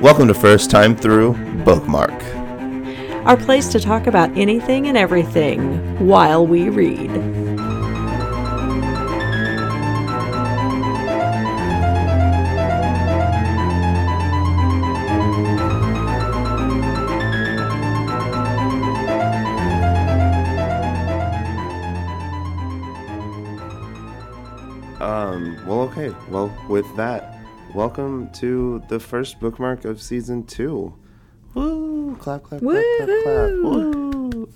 Welcome to First Time Through Bookmark. Our place to talk about anything and everything while we read. Um, well, okay. Well, with that, welcome to the first bookmark of season two. Woo! Clap, clap, clap, clap, clap. Woo!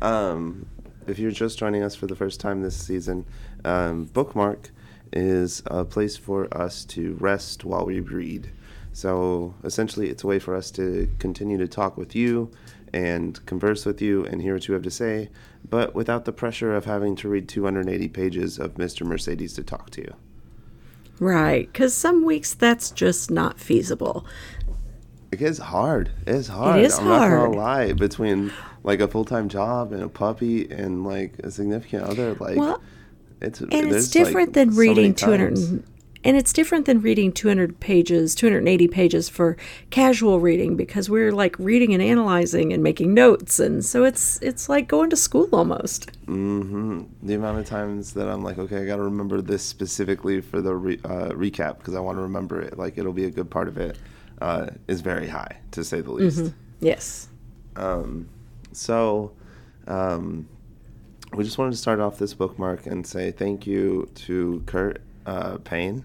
Um, if you're just joining us for the first time this season, um, bookmark is a place for us to rest while we read. So essentially, it's a way for us to continue to talk with you and converse with you and hear what you have to say, but without the pressure of having to read 280 pages of Mr. Mercedes to talk to you. Right, because some weeks that's just not feasible. It gets hard. It's hard. is I'm not gonna lie. Between like a full time job and a puppy and like a significant other, like Well, it's and it's different like, than so reading 200 times. And it's different than reading 200 pages 280 pages for casual reading because we're like reading and analyzing and making notes and so it's it's like going to school almost Mm-hmm. The amount of times that I'm like, okay, I got to remember this specifically for the re- uh, recap because I want to remember it. Like it'll be a good part of it. Uh, is very high to say the least. yes Um, so, um, we just wanted to start off this bookmark and say thank you to Kurt uh, Payne,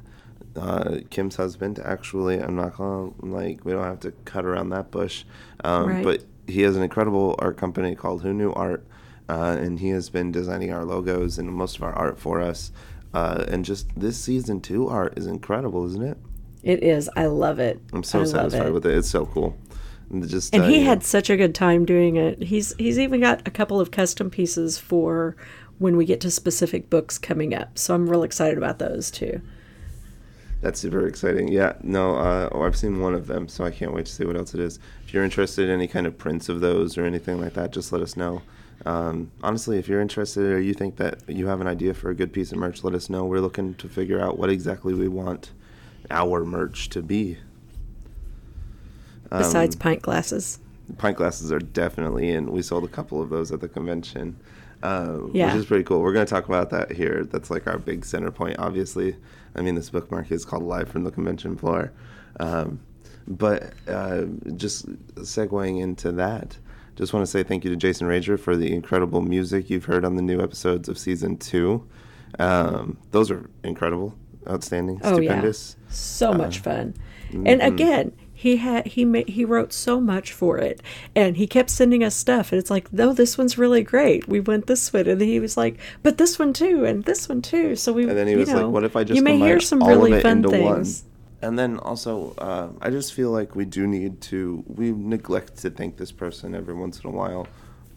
uh, Kim's husband. Actually, I'm not gonna like we don't have to cut around that bush, um, Right. but he has an incredible art company called Who Knew Art, uh, and he has been designing our logos and most of our art for us. Uh, and just this season two art is incredible, isn't it? it is i love it I'm so I satisfied it. with it. It's so cool. And just and uh, he know- had such a good time doing it he's he's even got a couple of custom pieces for when we get to specific books coming up so i'm real excited about those too That's super exciting. Yeah, no, uh, oh, I've seen one of them, so I can't wait to see what else it is. If you're interested in any kind of prints of those or anything like that, just let us know. Um, honestly, if you're interested or you think that you have an idea for a good piece of merch, let us know. We're looking to figure out what exactly we want our merch to be. Um, besides pint glasses pint glasses are definitely in. We sold a couple of those at the convention, uh, Yeah. which is pretty cool. We're going to talk about that here. That's like our big center point, obviously. I mean, this bookmark is called Live from the Convention Floor. Um, but uh, just segueing into that, just want to say thank you to Jason Rager for the incredible music you've heard on the new episodes of season two. Um, those are incredible, outstanding, Oh stupendous. yeah, so Uh, much fun. mm-hmm. And again, he had he made he wrote so much for it, and he kept sending us stuff. And it's like, no, this one's really great. We went this one, and then he was like, but this one too, and this one too. So we And then he was know, like, "What if I just you may hear some really fun things." one?" And then also, uh, I just feel like we do need to. We neglect to thank this person every once in a while,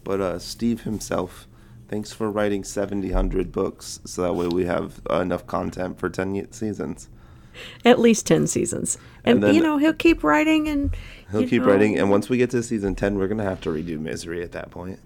but uh, Steve himself. Thanks for writing 700 books, so that way we have enough content for 10 seasons. At least ten seasons, and, And then- you know he'll keep writing, and He'll keep know, writing, and once we get to season 10, we're gonna have to redo Misery at that point.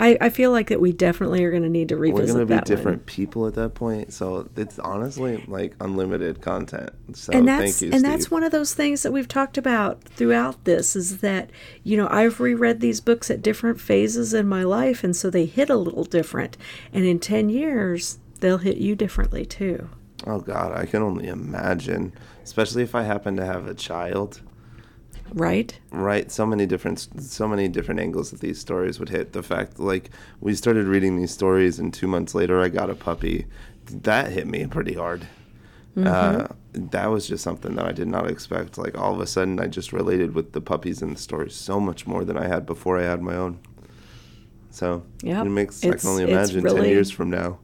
I, I feel like that we definitely are going to need to We're gonna be different one. people at that point, so it's honestly like unlimited content. So and that's thank you, and Steve. that's one of those things that we've talked about throughout this is that you know I've reread these books at different phases in my life and so they hit a little different and in 10 years they'll hit you differently too Oh God, I can only imagine, especially if I happen to have a child. right Right, so many different, so many different angles that these stories would hit. The fact, like, we started reading these stories, and two months later, I got a puppy. That hit me pretty hard. Uh, that was just something that I did not expect. Like all of a sudden, I just related with the puppies in the story so much more than I had before I had my own. So Yep, it makes I can only imagine ten years from now.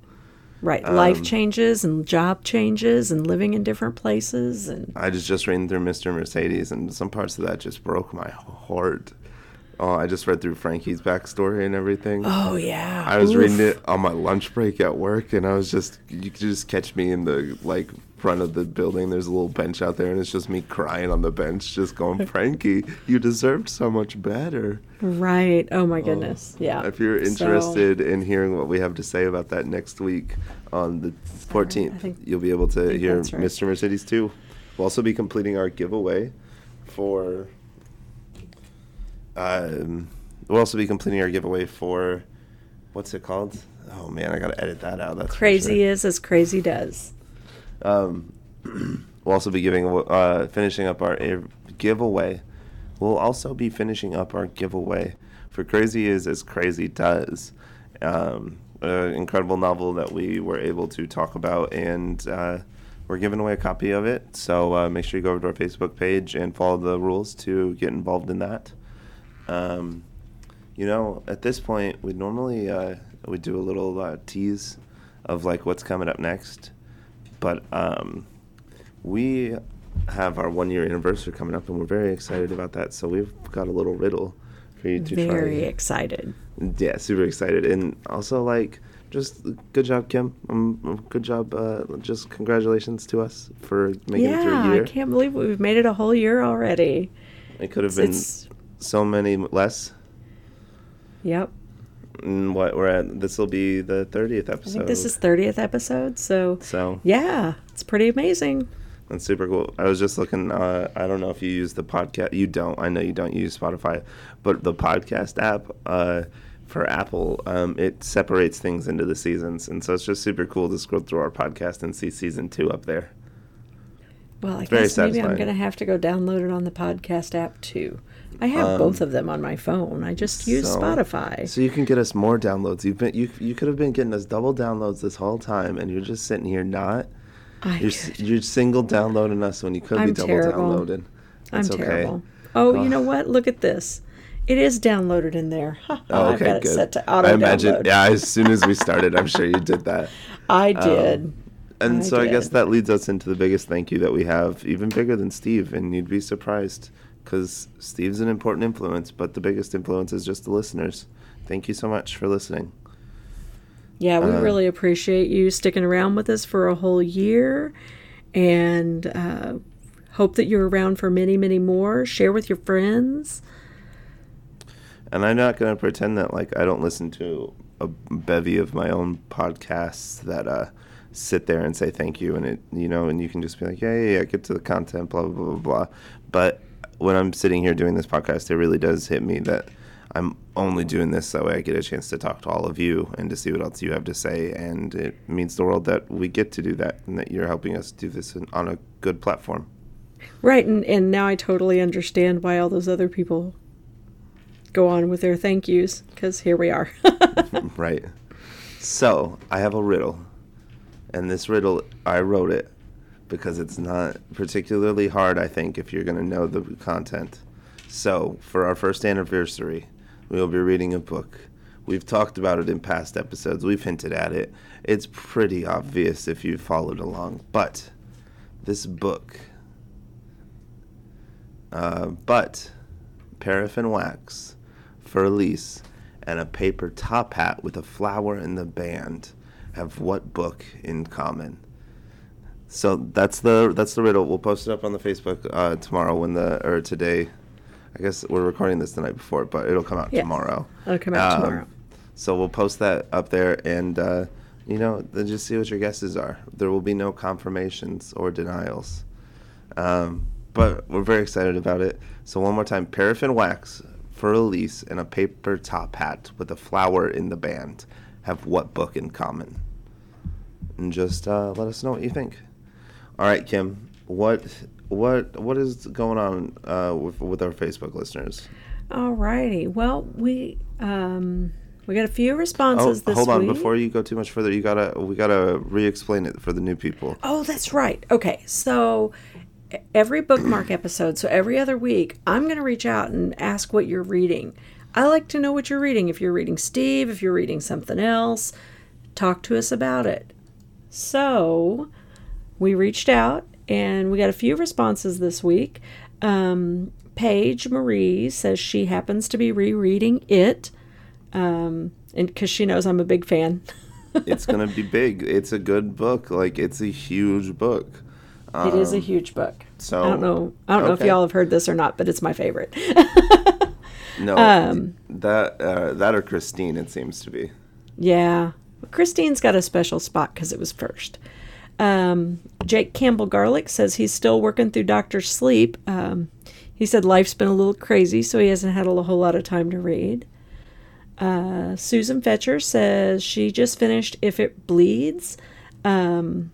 Right life Um, changes and job changes and living in different places and I just just reading through Mr. Mercedes, and some parts of that just broke my heart. Oh, I just read through Frankie's backstory and everything. oh yeah I was reading it on my lunch break at work, and I was just you could just catch me in the like front of the building. There's a little bench out there, and it's just me crying on the bench, just going, Frankie, you deserved so much better. right oh my goodness yeah If you're So- interested in hearing what we have to say about that next week on the 14th, think- you'll be able to hear right. Mr. Mercedes too. We'll also be completing our giveaway for. Um, we'll also be completing our giveaway for. What's it called? Oh man, I gotta edit that out. That's Crazy sure. is as crazy does. Um, we'll also be giving uh, finishing up our giveaway. We'll also be finishing up our giveaway for Crazy Is as Crazy Does. Um, an incredible novel that we were able to talk about, and uh, we're giving away a copy of it. So uh, make sure you go over to our Facebook page and follow the rules to get involved in that. Um, you know, at this point, we normally uh, we do a little uh, tease of like what's coming up next, but um, we have our one year anniversary coming up, and we're very excited about that. So we've got a little riddle for you to Very try. Very excited. Yeah, super excited, and also like just good job, Kim. Um, good job. Uh, just congratulations to us for making it through Yeah, a I year. can't believe we've made it a whole year already. It could have been so many less. yep. And what we're at, this will be the thirtieth I episode. think this is 30th episode, so so yeah, it's pretty amazing. That's super cool. I was just looking. Uh, I don't know if you use the podcast. You don't. I know you don't use Spotify, but the podcast app uh, for Apple, um, it separates things into the seasons, and so it's just super cool to scroll through our podcast and see season two up there. Well, I very guess maybe I'm going to have to go download it on the podcast app too. I have Um, both of them on my phone. I just use so- Spotify. So you can get us more downloads. You've been you you could have been getting us double downloads this whole time, and you're just sitting here not. I, You're s- you're single downloading us when you could I'm be double terrible. downloading. I'm That's okay. terrible. Oh, Ugh. you know what? Look at this. It is downloaded in there. Oh, I've okay, got it good. set to auto I imagine. Yeah, as soon as we started, I'm sure you did that. I did. And I so I guess that leads us into the biggest thank you that we have, even bigger than Steve. And you'd be surprised because Steve's an important influence, but the biggest influence is just the listeners. Thank you so much for listening. Yeah, we Uh, really appreciate you sticking around with us for a whole year and uh, hope that you're around for many, many more. Share with your friends. And I'm not going to pretend that like I don't listen to a bevy of my own podcasts that uh, sit there and say thank you, and it you know, and you can just be like, yeah, yeah, yeah, get to the content, blah blah blah blah. blah. But when I'm sitting here doing this podcast, it really does hit me that I'm only doing this so I get a chance to talk to all of you and to see what else you have to say, and it means the world that we get to do that, and that you're helping us do this in, on a good platform. Right, and, and now I totally understand why all those other people go on with their thank yous, because here we are. Right. So I have a riddle, and this riddle I wrote it because it's not particularly hard. I think if you're going to know the content. So for our first anniversary, we will be reading a book. We've talked about it in past episodes. We've hinted at it. It's pretty obvious if you've followed along. But this book, uh, but paraffin wax, Für Elise, and a paper top hat with a flower in the band have what book in common? So that's the that's the riddle. We'll post it up on the Facebook uh, tomorrow when the or today. I guess we're recording this the night before, but it'll come out Yes. tomorrow. It'll come out Um, tomorrow. So we'll post that up there, and uh, you know, then just see what your guesses are. There will be no confirmations or denials, um, but we're very excited about it. So one more time: paraffin wax, Für Elise, and a paper top hat with a flower in the band have what book in common? And just uh, let us know what you think. All right, Kim. What what what is going on uh, with with our Facebook listeners? All righty. Well, we um, we got a few Oh, responses this hold on! week. Before you go too much further, you gotta we gotta re-explain it for the new people. Oh, that's right. Okay, so every bookmark episode, so every other week, I'm going to reach out and ask what you're reading. I like to know what you're reading. If you're reading Steve, if you're reading something else, talk to us about it. So we reached out and we got a few responses this week. Um, Paige Marie says she happens to be rereading it, um, and because she knows I'm a big fan. It's gonna be big. It's a good book. Like it's a huge book. It is a Um, huge book. So I don't know. I don't know if y'all have heard this or not, but it's my favorite. No, Um, that uh, that or Christine. It seems to be. yeah, Christine's got a special spot because it was first. Um, Jake Campbell Garlic says he's still working through Doctor Sleep. Um, He said life's been a little crazy, so he hasn't had a whole lot of time to read. Uh, Susan Fetcher says she just finished If It Bleeds, um,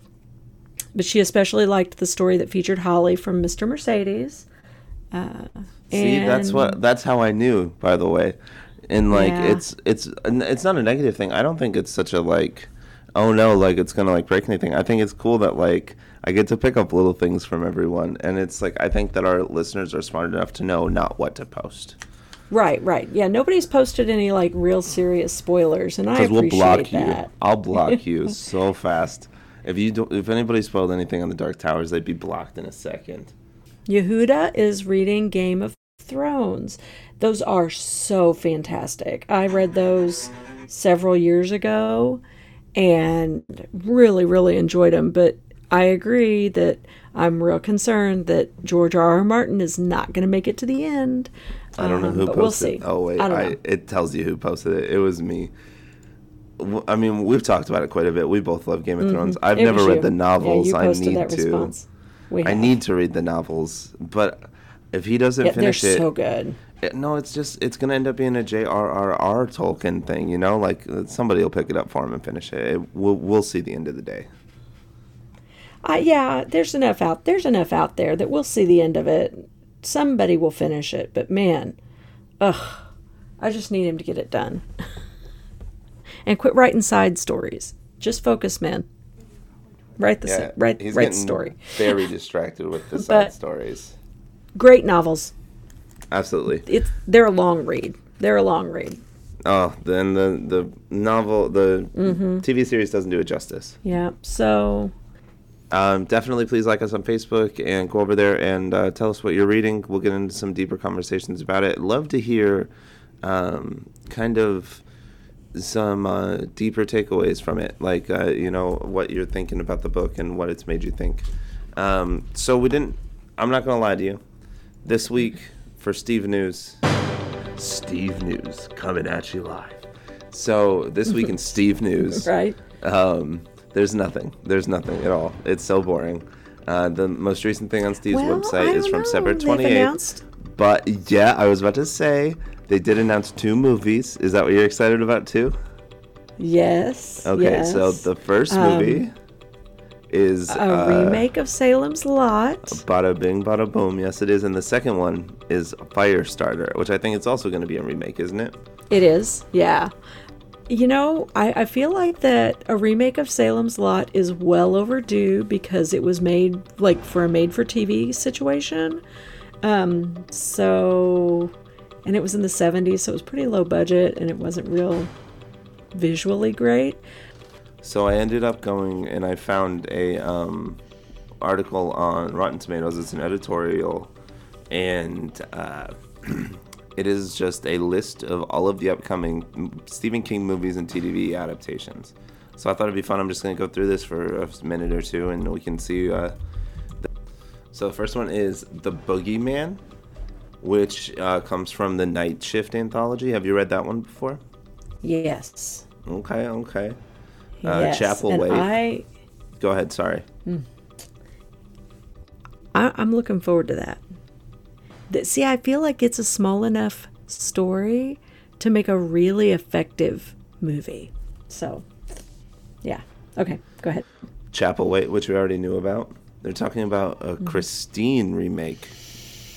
but she especially liked the story that featured Holly from Mr. Mercedes. Uh, See, that's what that's how I knew. By the way, and like Yeah. it's it's it's not a negative thing. I don't think it's such a like, oh no, like it's gonna like break anything. I think it's cool that like I get to pick up little things from everyone, and it's like I think that our listeners are smart enough to know not what to post Right, right. Yeah, nobody's posted any like real serious spoilers, and I appreciate we'll block that. you. I'll block you so fast. If you do, if anybody spoiled anything on the Dark Towers, they'd be blocked in a second. Yehuda is reading Game of Thrones. Those are so fantastic. I read those several years ago and really, really enjoyed them. But I agree that I'm real concerned that George R. R. Martin is not going to make it to the end. I don't know Um, who posted. We'll see. Oh wait, I I it tells you who posted it. It was me. I mean, we've talked about it quite a bit. We both love Game of Thrones. I've Mm-hmm. It never read you. the novels. Yeah, I need to. I have. need to read the novels, but if he doesn't Yeah, they're finish it, so good. No, it's just it's gonna end up being a J.R.R.R. Tolkien thing. You know, like uh, somebody will pick it up for him and finish it. it we'll we'll see the end of the day. Uh, yeah, there's enough out. There's enough out there that we'll see the end of it. Somebody will finish it, but man, ugh, I just need him to get it done. and quit writing side stories. Just focus, man. Write the Yeah, write he's write story. very distracted with the side stories. Great novels. Absolutely. It's they're a long read. They're a long read. Oh, then the the novel, the Mm-hmm. TV series doesn't do it justice. Yeah. So Um, definitely, please like us on Facebook and go over there and uh, tell us what you're reading. We'll get into some deeper conversations about it. Love to hear um, kind of some uh, deeper takeaways from it, like uh, you know what you're thinking about the book and what it's made you think. Um, so we didn't. I'm not gonna lie to you. This week for Steve News, Steve News coming at you live. So this week in Steve News, right. um, there's nothing. There's nothing at all. It's so boring. Uh, the most recent thing on Steve's Well, website is from know. September 28th. But yeah, I was about to say they did announce two movies. Is that what you're excited about too? Yes. Okay, so the first Um, movie is a uh, remake of Salem's Lot. Bada Bing Bada Boom. Yes, it is, and the second one is Firestarter, which I think it's also going to be a remake, isn't it? It is, yeah. You know, I, I feel like that a remake of Salem's Lot is well overdue because it was made like for a made for TV situation. Um, so, and it was in the 70s, so it was pretty low budget and it wasn't real visually great. So I ended up going and I found a um, article on Rotten Tomatoes. It's an editorial, and uh, it is just a list of all of the upcoming Stephen King movies and TV adaptations. So I thought it'd be fun. I'm just gonna go through this for a minute or two, and we can see. Uh, the- so the first one is The Boogeyman, which uh, comes from the Night Shift anthology. Have you read that one before? Yes. Okay, okay. Uh, yes. Chapelwaite. I, Go ahead. Sorry. I, I'm looking forward to that. See, I feel like it's a small enough story to make a really effective movie. So, yeah. Okay, go ahead. Chapelwaite, which we already knew about. They're talking about a Mm-hmm. Christine remake.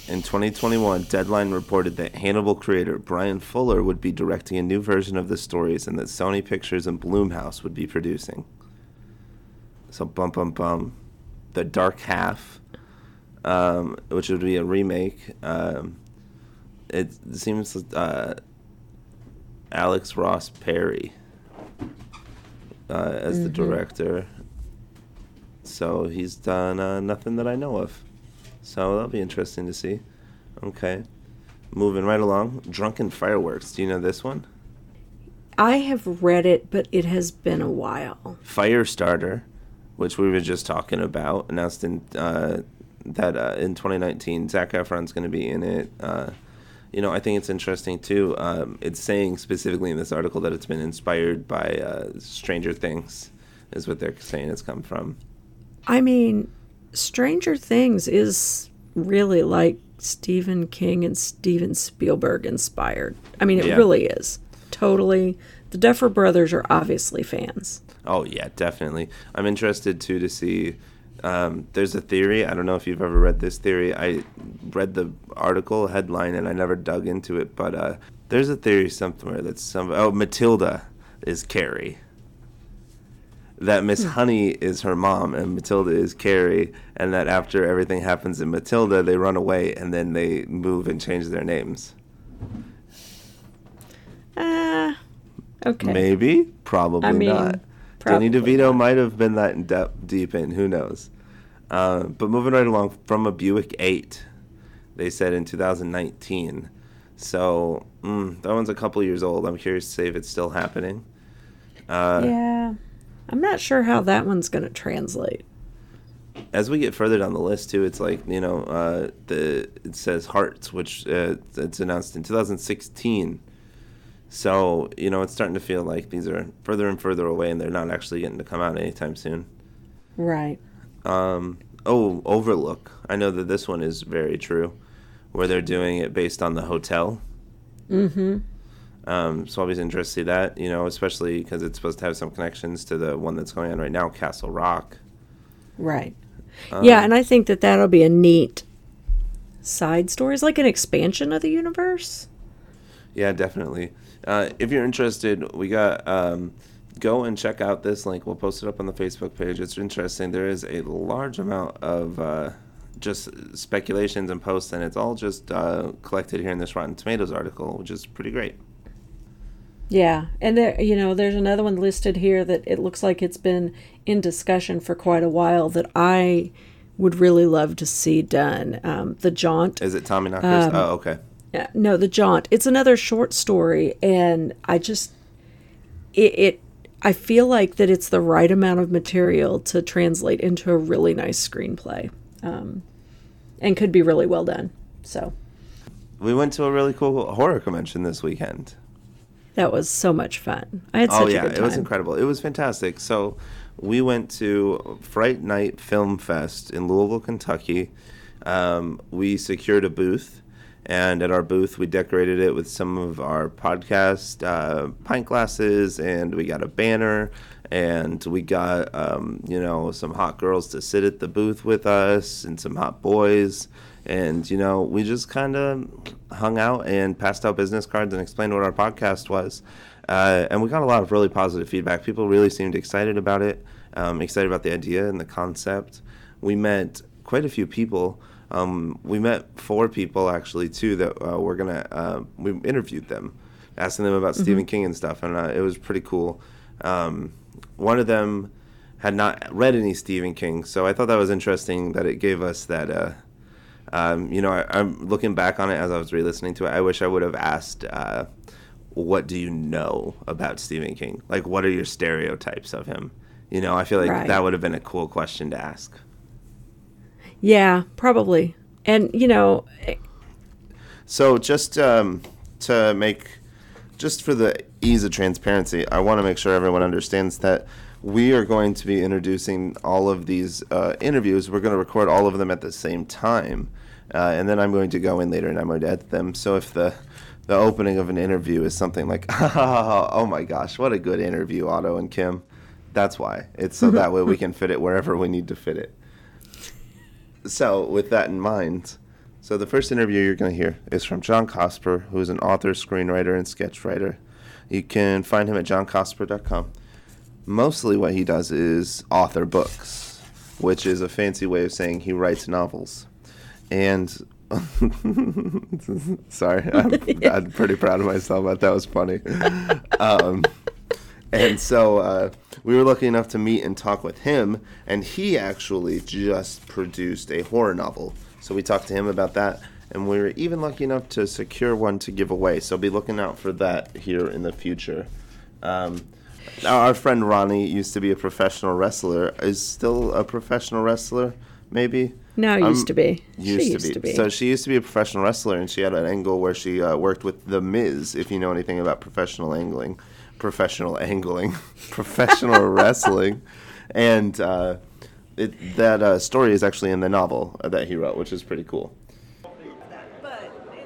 In 2021, Deadline reported that Hannibal creator Bryan Fuller would be directing a new version of the stories and that Sony Pictures and Blumhouse would be producing. So, bum bum bum. The Dark Half, um, which would be a remake. Um, it seems uh, Alex Ross Perry uh, as the director. So he's done uh, nothing that I know of. So that'll be interesting to see. Okay. Moving right along. Drunken Fireworks. Do you know this one? I have read it, but it has been a while. Firestarter, which we were just talking about, announced in uh, that uh, in 2019, Zac Efron's going to be in it. Uh, you know, I think it's interesting too. Um, it's saying specifically in this article that it's been inspired by uh, Stranger Things, is what they're saying it's come from. I mean, Stranger Things is really like Stephen King and Steven Spielberg inspired. I mean, it Yeah. really is. Totally. The Duffer Brothers are obviously fans. Oh yeah, definitely. I'm interested too to see. Um, there's a theory. I don't know if you've ever read this theory. I read the article headline and I never dug into it, but uh, there's a theory somewhere that some oh Matilda is Carrie. That Miss Honey is her mom and Matilda is Carrie, and that after everything happens in Matilda, they run away and then they move and change their names. Ah, okay. Maybe, probably I mean, not. Probably Danny DeVito not. might have been that in depth, deep in. Who knows? Uh, but moving right along from a Buick 8, they said in 2019. So mm, that one's a couple years old. I'm curious to see if it's still happening. Uh, yeah. I'm not sure how that one's going to translate. As we get further down the list, too, it's like you know uh, the it says Hearts, which uh, it's announced in 2016. So you know it's starting to feel like these are further and further away, and they're not actually getting to come out anytime soon. Right. Um, oh, Overlook. I know that this one is very true, where they're doing it based on the hotel. Mm-hmm. Um, so I'll be interested to see that, you know, especially because it's supposed to have some connections to the one that's going on right now, Castle Rock. Right. Um, yeah, and I think that that'll be a neat side story. It's like an expansion of the universe. Yeah, definitely. Uh, if you're interested, we got um, go and check out this link. We'll post it up on the Facebook page. It's interesting. There is a large amount of uh, just speculations and posts, and it's all just uh, collected here in this Rotten Tomatoes article, which is pretty great. Yeah, and there, you know, there's another one listed here that it looks like it's been in discussion for quite a while that I would really love to see done. Um, the Jaunt. Is it Tommyknockers? Um, oh, okay. No, the Jaunt. It's another short story, and I just it, it. I feel like that it's the right amount of material to translate into a really nice screenplay, um, and could be really well done. So We went to a really cool horror convention this weekend. that was so much fun. I had such Oh a yeah, good it was incredible. It was fantastic. So we went to Fright Night Film Fest in Louisville, Kentucky. Um, we secured a booth, and at our booth we decorated it with some of our podcast uh, pint glasses, and we got a banner, and we got um, you know some hot girls to sit at the booth with us, and some hot boys. And you know, we just kind of hung out and passed out business cards and explained what our podcast was. Uh, and we got a lot of really positive feedback. People really seemed excited about it, um, excited about the idea and the concept. We met quite a few people. Um, we met four people actually too that uh, we're gonna. Uh, we interviewed them, asking them about Stephen King and stuff, and uh, it was pretty cool. Um, one of them had not read any Stephen King, so I thought that was interesting that it gave us that. Uh, um, you know, I, I'm looking back on it as I was re-listening to it. I wish I would have asked, uh, "What do you know about Stephen King? Like, what are your stereotypes of him?" You know, I feel like Right. that would have been a cool question to ask. Yeah, probably. And you know, So, just um, to make, just for the ease of transparency, I want to make sure everyone understands that we are going to be introducing all of these uh, interviews. We're going to record all of them at the same time, uh, and then I'm going to go in later and I'm going to edit them. So, if the the opening of an interview is something like, "Oh my gosh, what a good interview, Otto and Kim," that's why. It's so that way we can fit it wherever we need to fit it. So, with that in mind, so the first interview you're going to hear is from John Cosper, who is an author, screenwriter, and sketch writer. You can find him at johncosper.com. Mostly what he does is author books, which is a fancy way of saying he writes novels. And sorry, I'm, I'm pretty proud of myself, but that was funny. Um, and so uh, we were lucky enough to meet and talk with him, and he actually just produced a horror novel. So we talked to him about that, and we were even lucky enough to secure one to give away. So be looking out for that here in the future. Um, our friend Ronnie used to be a professional wrestler. Is still a professional wrestler, maybe. no, Um, used to be. Used, she to, used be. to be. So she used to be a professional wrestler, and she had an angle where she uh, worked with the Miz. If you know anything about professional angling, professional angling, professional wrestling, and uh, it, that uh, story is actually in the novel that he wrote, which is pretty cool.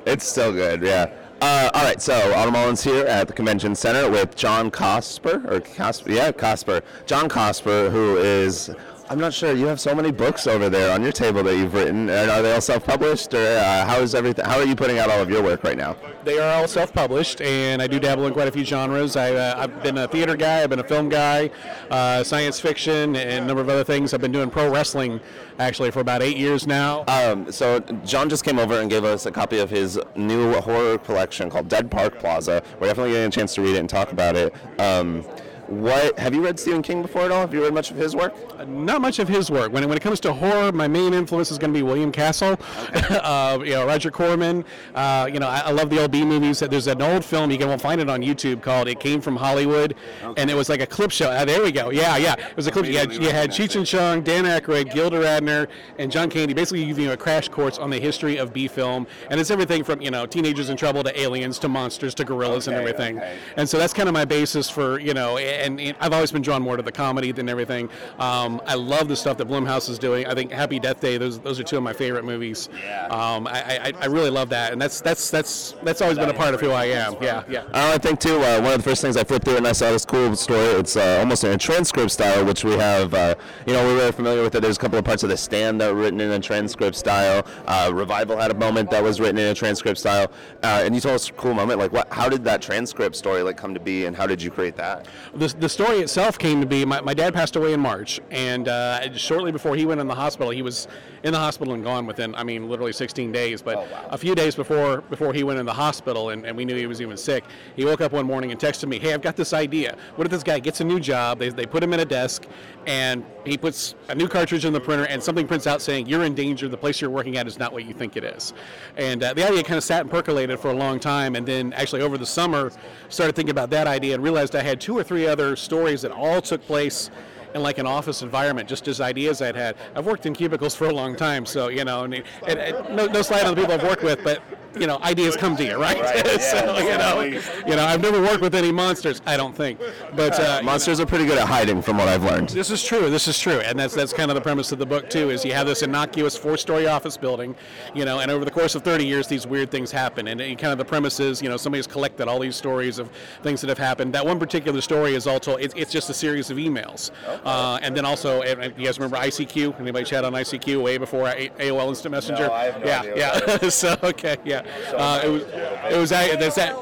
It's still good, yeah. Uh, all right, so Autumn Mullins here at the convention center with John Cosper, or Cosper, yeah, Cosper. John Cosper, who is I'm not sure. You have so many books over there on your table that you've written. And are they all self-published, or uh, how is everything? How are you putting out all of your work right now? They are all self-published, and I do dabble in quite a few genres. I, have uh, been a theater guy, I've been a film guy, uh, science fiction, and a number of other things. I've been doing pro wrestling actually for about eight years now. Um, so John just came over and gave us a copy of his new horror collection called Dead Park Plaza. We're definitely getting a chance to read it and talk about it. Um, what have you read Stephen King before at all? Have you read much of his work? Uh, not much of his work. When, when it comes to horror, my main influence is going to be William Castle, okay. uh, you know Roger Corman. Uh, you know I, I, love the old B movies. There's an old film you can find it on YouTube called "It Came from Hollywood," okay. and it was like a clip show. Uh, there we go. Yeah, yeah. It was a clip. You had, you had Cheech and Chong, Dan Aykroyd, Gilda Radner, and John Candy, basically giving you a crash course on the history of B film, and it's everything from you know teenagers in trouble to aliens to monsters to gorillas okay, and everything. And so that's kind of my basis for you know, and, and I've always been been drawn more to the comedy than everything. Um, I love the stuff that Blumhouse is doing. I think Happy Death Day; those those are two of my favorite movies. Yeah. Um, I, I, I really love that, and that's that's that's that's always been a part of who I am. Yeah, yeah. I think too. Uh, one of the first things I flipped through and I saw this cool story. It's uh, almost in a transcript style, which we have. Uh, you know, we're very familiar with it. There's a couple of parts of the stand that were written in a transcript style. Uh, Revival had a moment that was written in a transcript style, uh, and you told us a cool moment. Like, what? How did that transcript story like come to be, and how did you create that? The the story itself came to be. My, my dad passed away in March, and uh, shortly before he went in the hospital, he was in the hospital and gone within, I mean, literally 16 days. But oh, wow. a few days before before he went in the hospital, and, and we knew he was even sick, he woke up one morning and texted me, "Hey, I've got this idea. What if this guy gets a new job? They, they put him in a desk, and he puts a new cartridge in the printer, and something prints out saying you're in danger. The place you're working at is not what you think it is." And uh, the idea kind of sat and percolated for a long time, and then actually over the summer started thinking about that idea and realized I had two or three other stories that all took place in like an office environment, just as ideas I'd had. I've worked in cubicles for a long time, so you know, and, and, and no, no slight on the people I've worked with, but you know, ideas come to you, right? right yeah, so you know, you know, I've never worked with any monsters, I don't think, but uh, monsters know, are pretty good at hiding, from what I've learned. This is true. This is true, and that's that's kind of the premise of the book too. Is you have this innocuous four-story office building, you know, and over the course of 30 years, these weird things happen, and it, kind of the premise is, you know, somebody's collected all these stories of things that have happened. That one particular story is also it's, it's just a series of emails, okay. uh, and then also, you guys remember ICQ? Anybody chat on ICQ way before AOL Instant Messenger? No, no yeah, yeah. so okay, yeah. Uh, it was it was that, that's that.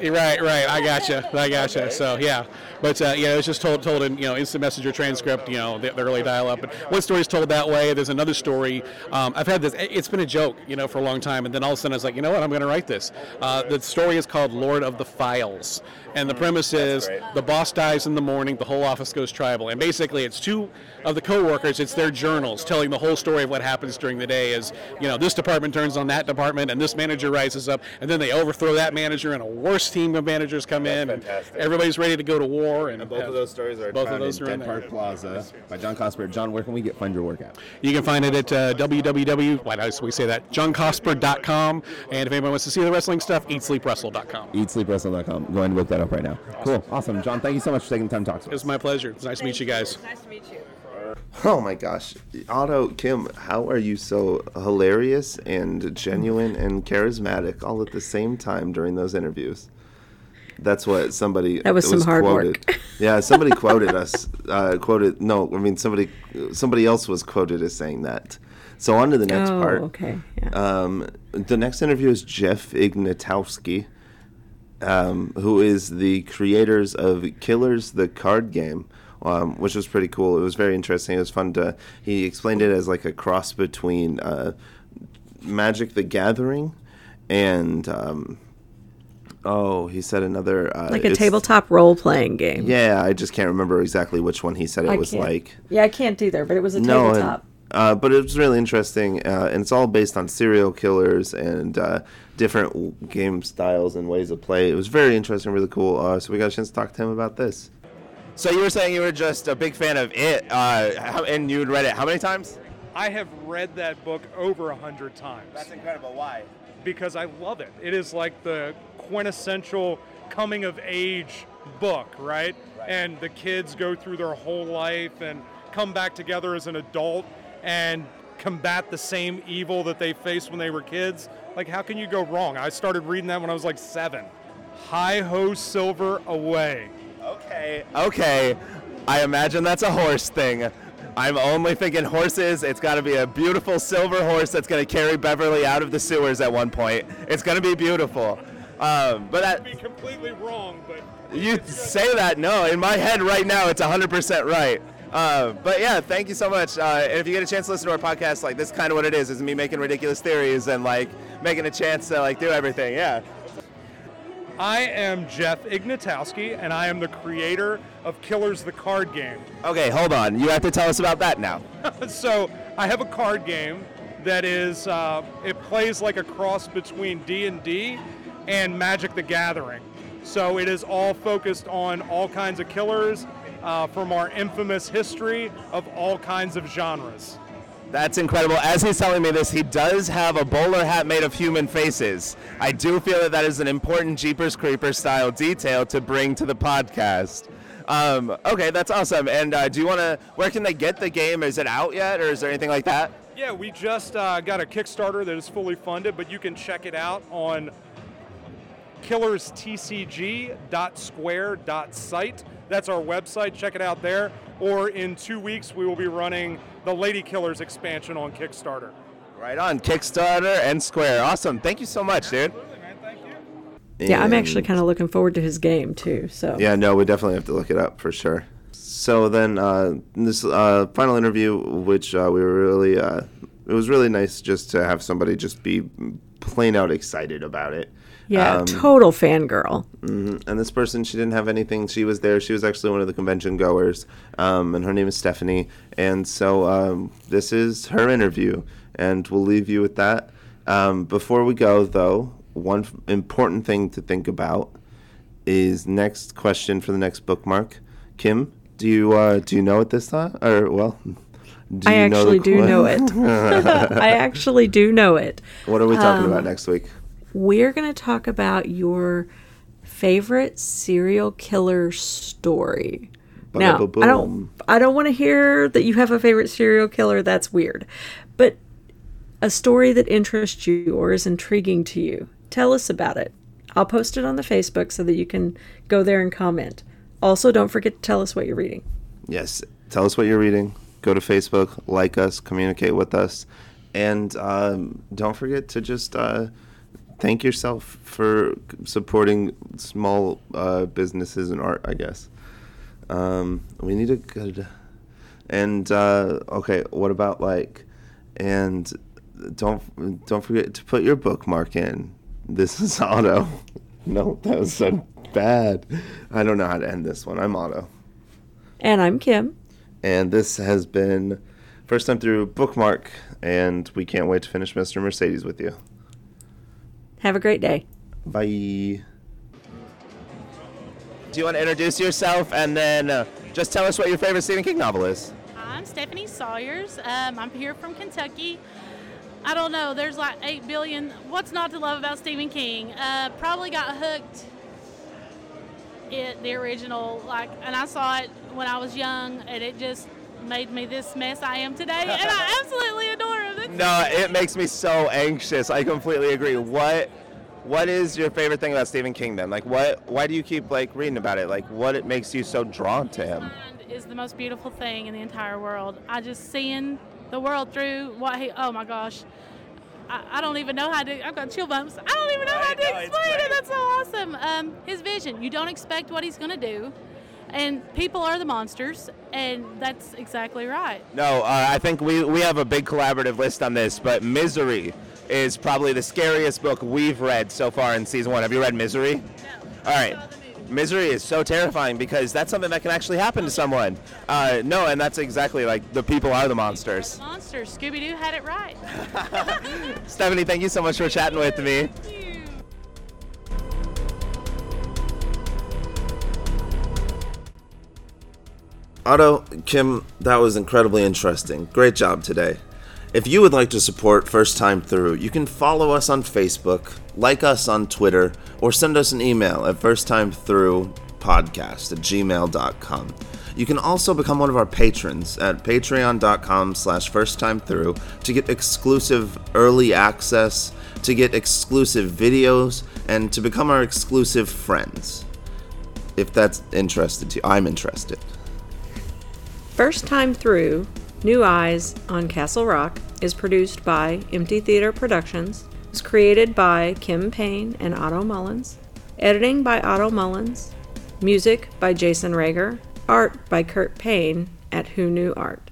Right, right. I gotcha. I gotcha. So yeah, but uh, yeah, it was just told told in you know instant messenger transcript. You know the, the early dial up. But one story is told that way. There's another story. Um, I've had this. It's been a joke, you know, for a long time. And then all of a sudden, I was like, you know what? I'm going to write this. Uh, the story is called Lord of the Files, and the premise is the boss dies in the morning, the whole office goes tribal, and basically it's two of the coworkers, it's their journals telling the whole story of what happens during the day. Is you know this department turns on that department, and this manager rises up, and then they overthrow that manager, and a worse team of managers come That's in, fantastic. and everybody's ready to go to war. And, and both of those stories are both of those are in Dead Park Plaza by John Cosper. John, where can we get find your work at? You can find it at uh, www. Why do we say that? JohnCosper.com, and if anybody wants to see the wrestling stuff, EatSleepWrestle.com. EatSleepWrestle.com. Go ahead and look that up right now. Cool. Awesome. John, thank you so much for taking the time to talk to us. It's my pleasure. It's nice to meet you guys. Nice to meet you. Oh my gosh. Otto, Kim, how are you so hilarious and genuine and charismatic all at the same time during those interviews? That's what somebody that was, was some hard quoted. work. yeah, somebody quoted us. Uh, quoted no, I mean somebody somebody else was quoted as saying that. So on to the next oh, part. Okay. Yeah. Um, the next interview is Jeff Ignatowski um, who is the creators of Killers the card game. Um, which was pretty cool. It was very interesting. It was fun to. He explained it as like a cross between uh, Magic the Gathering and um, oh, he said another uh, like a tabletop role playing game. Yeah, I just can't remember exactly which one he said it I was can't. like. Yeah, I can't either, but it was a no, tabletop. And, uh, but it was really interesting, uh, and it's all based on serial killers and uh, different game styles and ways of play. It was very interesting, really cool. Uh, so we got a chance to talk to him about this. So you were saying you were just a big fan of it, uh, how, and you'd read it how many times? I have read that book over a hundred times. That's incredible. Why? Because I love it. It is like the quintessential coming of age book, right? right? And the kids go through their whole life and come back together as an adult and combat the same evil that they faced when they were kids Like, how can you go wrong? I started reading that when I was like seven. Hi ho, silver away. Okay, okay. I imagine that's a horse thing. I'm only thinking horses. It's got to be a beautiful silver horse that's going to carry Beverly out of the sewers at one point. It's going to be beautiful. Um, but that, Be completely wrong, but you say that, no, in my head right now, it's 100% right. Uh, but yeah, thank you so much. Uh, and if you get a chance to listen to our podcast, like this is kind of what it is, is me making ridiculous theories and like making a chance to like do everything. Yeah. I am Jeff Ignatowski, and I am the creator of Killers the Card Game. Okay, hold on. You have to tell us about that now. so I have a card game that is uh, it plays like a cross between D and D and Magic the Gathering. So it is all focused on all kinds of killers uh, from our infamous history of all kinds of genres. That's incredible. As he's telling me this, he does have a bowler hat made of human faces. I do feel that that is an important Jeepers Creepers style detail to bring to the podcast. Um, okay, that's awesome. And uh, do you want to? Where can they get the game? Is it out yet, or is there anything like that? Yeah, we just uh, got a Kickstarter that is fully funded, but you can check it out on killerstcg.square.site. That's our website. Check it out there. Or in two weeks, we will be running the Lady Killers expansion on Kickstarter. Right on Kickstarter and Square. Awesome. Thank you so much, dude. Absolutely, man. Thank you. Yeah, I'm actually kind of looking forward to his game too. So Yeah, no, we definitely have to look it up for sure. So then, uh, this uh, final interview, which uh, we were really, uh, it was really nice just to have somebody just be plain out excited about it. Yeah, Um, total fangirl. and this person, she didn't have anything. She was there. She was actually one of the convention goers, um, and her name is Stephanie. And so um, this is her interview, and we'll leave you with that. Um, before we go, though, one f- important thing to think about is next question for the next bookmark. Kim, do you uh, do you know it this time? Or well, do I you know the actually do know it. I actually do know it. What are we talking Um, about next week? We're going to talk about your favorite serial killer story. Now, I don't I don't want to hear that you have a favorite serial killer. That's weird. But a story that interests you or is intriguing to you. Tell us about it. I'll post it on the Facebook so that you can go there and comment. Also, don't forget to tell us what you're reading. Yes. Tell us what you're reading. Go to Facebook, like us, communicate with us, and um, don't forget to just uh, thank yourself for supporting small uh, businesses and art. I guess um, we need a good. And uh, okay, what about like, and don't don't forget to put your bookmark in. This is Otto. No, that was so bad. I don't know how to end this one. I'm Otto. And I'm Kim. And this has been first time through Bookmark, and we can't wait to finish Mr. Mercedes with you. Have a great day. Bye. Do you want to introduce yourself and then uh, just tell us what your favorite Stephen King novel is? I'm Stephanie Sawyers. Um, I'm here from Kentucky. I don't know. There's like eight billion. What's not to love about Stephen King? Uh, probably got hooked. It the original like, and I saw it when I was young, and it just made me this mess I am today, and I absolutely adore him. No, it makes me so anxious. I completely agree. What what is your favorite thing about Stephen King then? Like what why do you keep like reading about it? Like what it makes you so drawn to him? is the most beautiful thing in the entire world. I just seeing the world through what he. Oh my gosh. I, I don't even know how to. I've got chill bumps. I don't even know how to no, explain it. That's so awesome. Um, his vision. You don't expect what he's going to do, and people are the monsters, and that's exactly right. No, uh, I think we, we have a big collaborative list on this, but Misery is probably the scariest book we've read so far in season one. Have you read Misery? no, All right. Misery is so terrifying because that's something that can actually happen to someone. Uh, no, and that's exactly like the people are the monsters. Monsters. Scooby Doo had it right. Stephanie, thank you so much for chatting with me. Otto, Kim, that was incredibly interesting. Great job today. If you would like to support First Time Through, you can follow us on Facebook, like us on Twitter, or send us an email at firsttimethroughpodcast at gmail.com. You can also become one of our patrons at patreon.com slash firsttimethrough to get exclusive early access to get exclusive videos, and to become our exclusive friends. If that's interested to you, I'm interested. First time through, New Eyes on Castle Rock is produced by Empty Theater Productions. Was created by Kim Payne and Otto Mullins. Editing by Otto Mullins. Music by Jason Rager. Art by Kurt Payne at Who Knew Art.